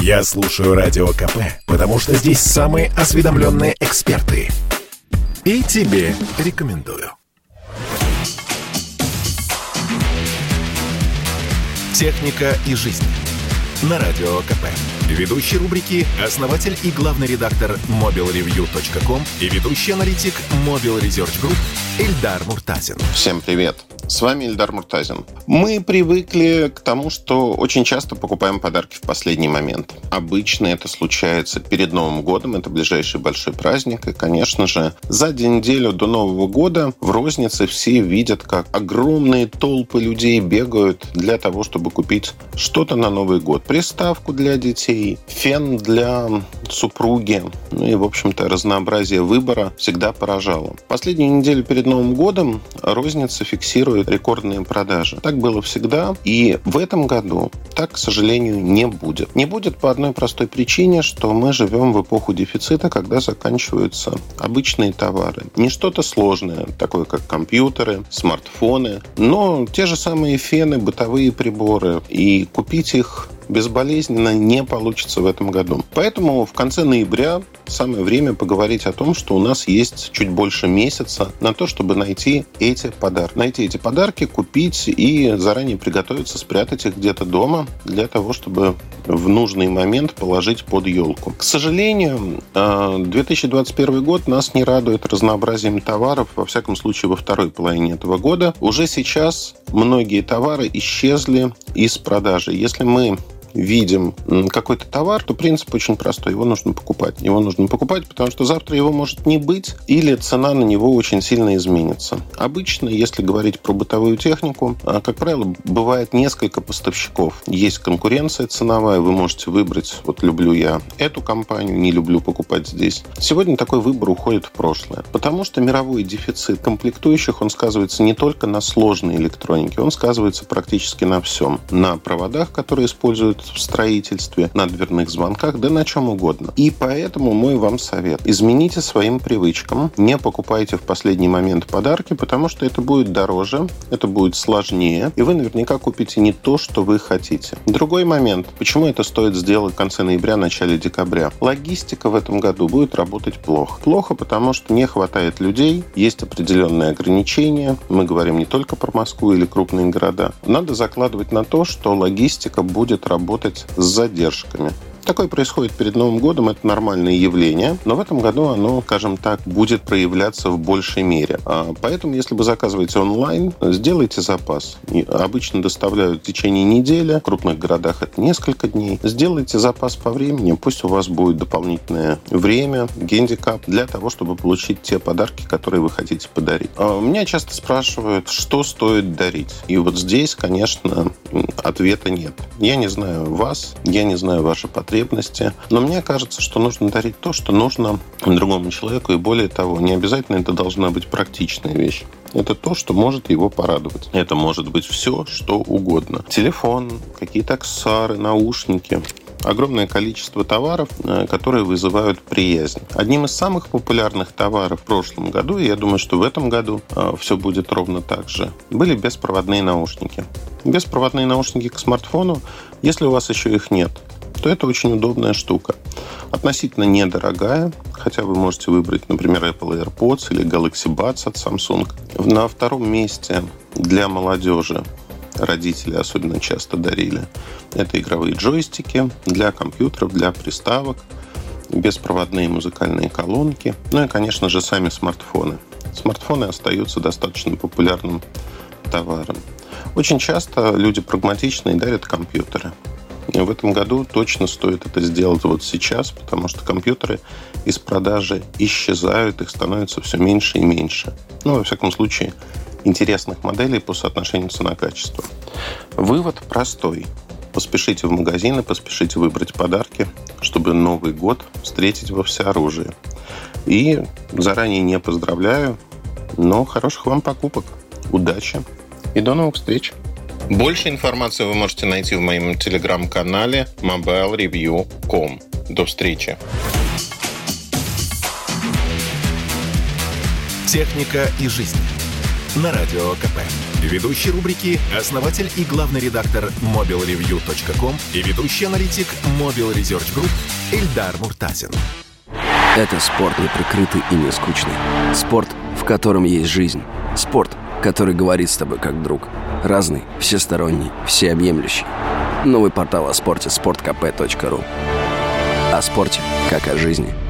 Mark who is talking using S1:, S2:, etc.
S1: Я слушаю Радио КП, потому что здесь самые осведомленные эксперты. И тебе рекомендую. «Техника и жизнь» на Радио КП. Ведущий рубрики – основатель и главный редактор mobilreview.com и ведущий аналитик Mobile Research Group Эльдар Муртазин.
S2: Всем привет! С вами Ильдар Муртазин. Мы привыкли к тому, что очень часто покупаем подарки в последний момент. Обычно это случается перед Новым годом, это ближайший большой праздник. И, конечно же, за неделю до Нового года в рознице все видят, как огромные толпы людей бегают для того, чтобы купить что-то на Новый год. Приставку для детей, фен для супруги. Ну и, в общем-то, разнообразие выбора всегда поражало. Последнюю неделю перед Новым годом розница фиксирует рекордные продажи. Так было всегда, и в этом году так, к сожалению, не будет. Не будет по одной простой причине, что мы живем в эпоху дефицита, когда заканчиваются обычные товары. Не что-то сложное, такое как компьютеры, смартфоны, но те же самые фены, бытовые приборы. И купить их безболезненно не получится в этом году. Поэтому в конце ноября самое время поговорить о том, что у нас есть чуть больше месяца на то, чтобы найти эти подарки. Найти эти подарки, купить и заранее приготовиться, спрятать их где-то дома для того, чтобы в нужный момент положить под елку. К сожалению, 2021 э, год нас не радует разнообразием товаров, во всяком случае во второй половине этого года. Уже сейчас многие товары исчезли из продажи. Если мы видим какой-то товар, то принцип очень простой. Его нужно покупать. Его нужно покупать, потому что завтра его может не быть, или цена на него очень сильно изменится. Обычно, если говорить про бытовую технику, а, как правило, бывает несколько поставщиков. Есть конкуренция ценовая, вы можете выбрать, вот люблю я эту компанию, не люблю покупать здесь. Сегодня такой выбор уходит в прошлое, потому что мировой дефицит комплектующих, он сказывается не только на сложной электронике, он сказывается практически на всем. На проводах, которые используют в строительстве, на дверных звонках, да на чем угодно. И поэтому мой вам совет. Измените своим привычкам. Не покупайте в последний момент подарки, потому что это будет дороже, это будет сложнее, и вы наверняка купите не то, что вы хотите. Другой момент. Почему это стоит сделать в конце ноября, начале декабря? Логистика в этом году будет работать плохо. Плохо, потому что не хватает людей, есть определенные ограничения. Мы говорим не только про Москву или крупные города. Надо закладывать на то, что логистика будет работать работать с задержками. Такое происходит перед Новым годом, это нормальное явление, но в этом году оно, скажем так, будет проявляться в большей мере. А, поэтому, если вы заказываете онлайн, сделайте запас. Обычно доставляют в течение недели, в крупных городах это несколько дней. Сделайте запас по времени, пусть у вас будет дополнительное время, гендикап для того, чтобы получить те подарки, которые вы хотите подарить. А, меня часто спрашивают, что стоит дарить. И вот здесь, конечно, ответа нет. Я не знаю вас, я не знаю ваши потребности, потребности. Но мне кажется, что нужно дарить то, что нужно другому человеку. И более того, не обязательно это должна быть практичная вещь. Это то, что может его порадовать. Это может быть все, что угодно. Телефон, какие-то аксессуары, наушники огромное количество товаров, э, которые вызывают приязнь. Одним из самых популярных товаров в прошлом году, и я думаю, что в этом году э, все будет ровно так же, были беспроводные наушники. Беспроводные наушники к смартфону, если у вас еще их нет, то это очень удобная штука. Относительно недорогая, хотя вы можете выбрать, например, Apple AirPods или Galaxy Buds от Samsung. На втором месте для молодежи родители особенно часто дарили. Это игровые джойстики для компьютеров, для приставок, беспроводные музыкальные колонки, ну и, конечно же, сами смартфоны. Смартфоны остаются достаточно популярным товаром. Очень часто люди прагматичные дарят компьютеры. В этом году точно стоит это сделать вот сейчас, потому что компьютеры из продажи исчезают, их становится все меньше и меньше. Ну, во всяком случае, интересных моделей по соотношению цена-качество. Вывод простой. Поспешите в магазины, поспешите выбрать подарки, чтобы Новый год встретить во всеоружии. И заранее не поздравляю, но хороших вам покупок. Удачи и до новых встреч! Больше информации вы можете найти в моем телеграм-канале mobilereview.com. До встречи!
S1: Техника и жизнь на Радио КП. Ведущий рубрики – основатель и главный редактор mobilreview.com и ведущий аналитик Mobile Research Group Эльдар Муртазин.
S3: Это спорт не прикрытый и не скучный. Спорт, в котором есть жизнь. Спорт, который говорит с тобой как друг. Разный, всесторонний, всеобъемлющий. Новый портал о спорте – sportkp.ru О спорте, как о жизни –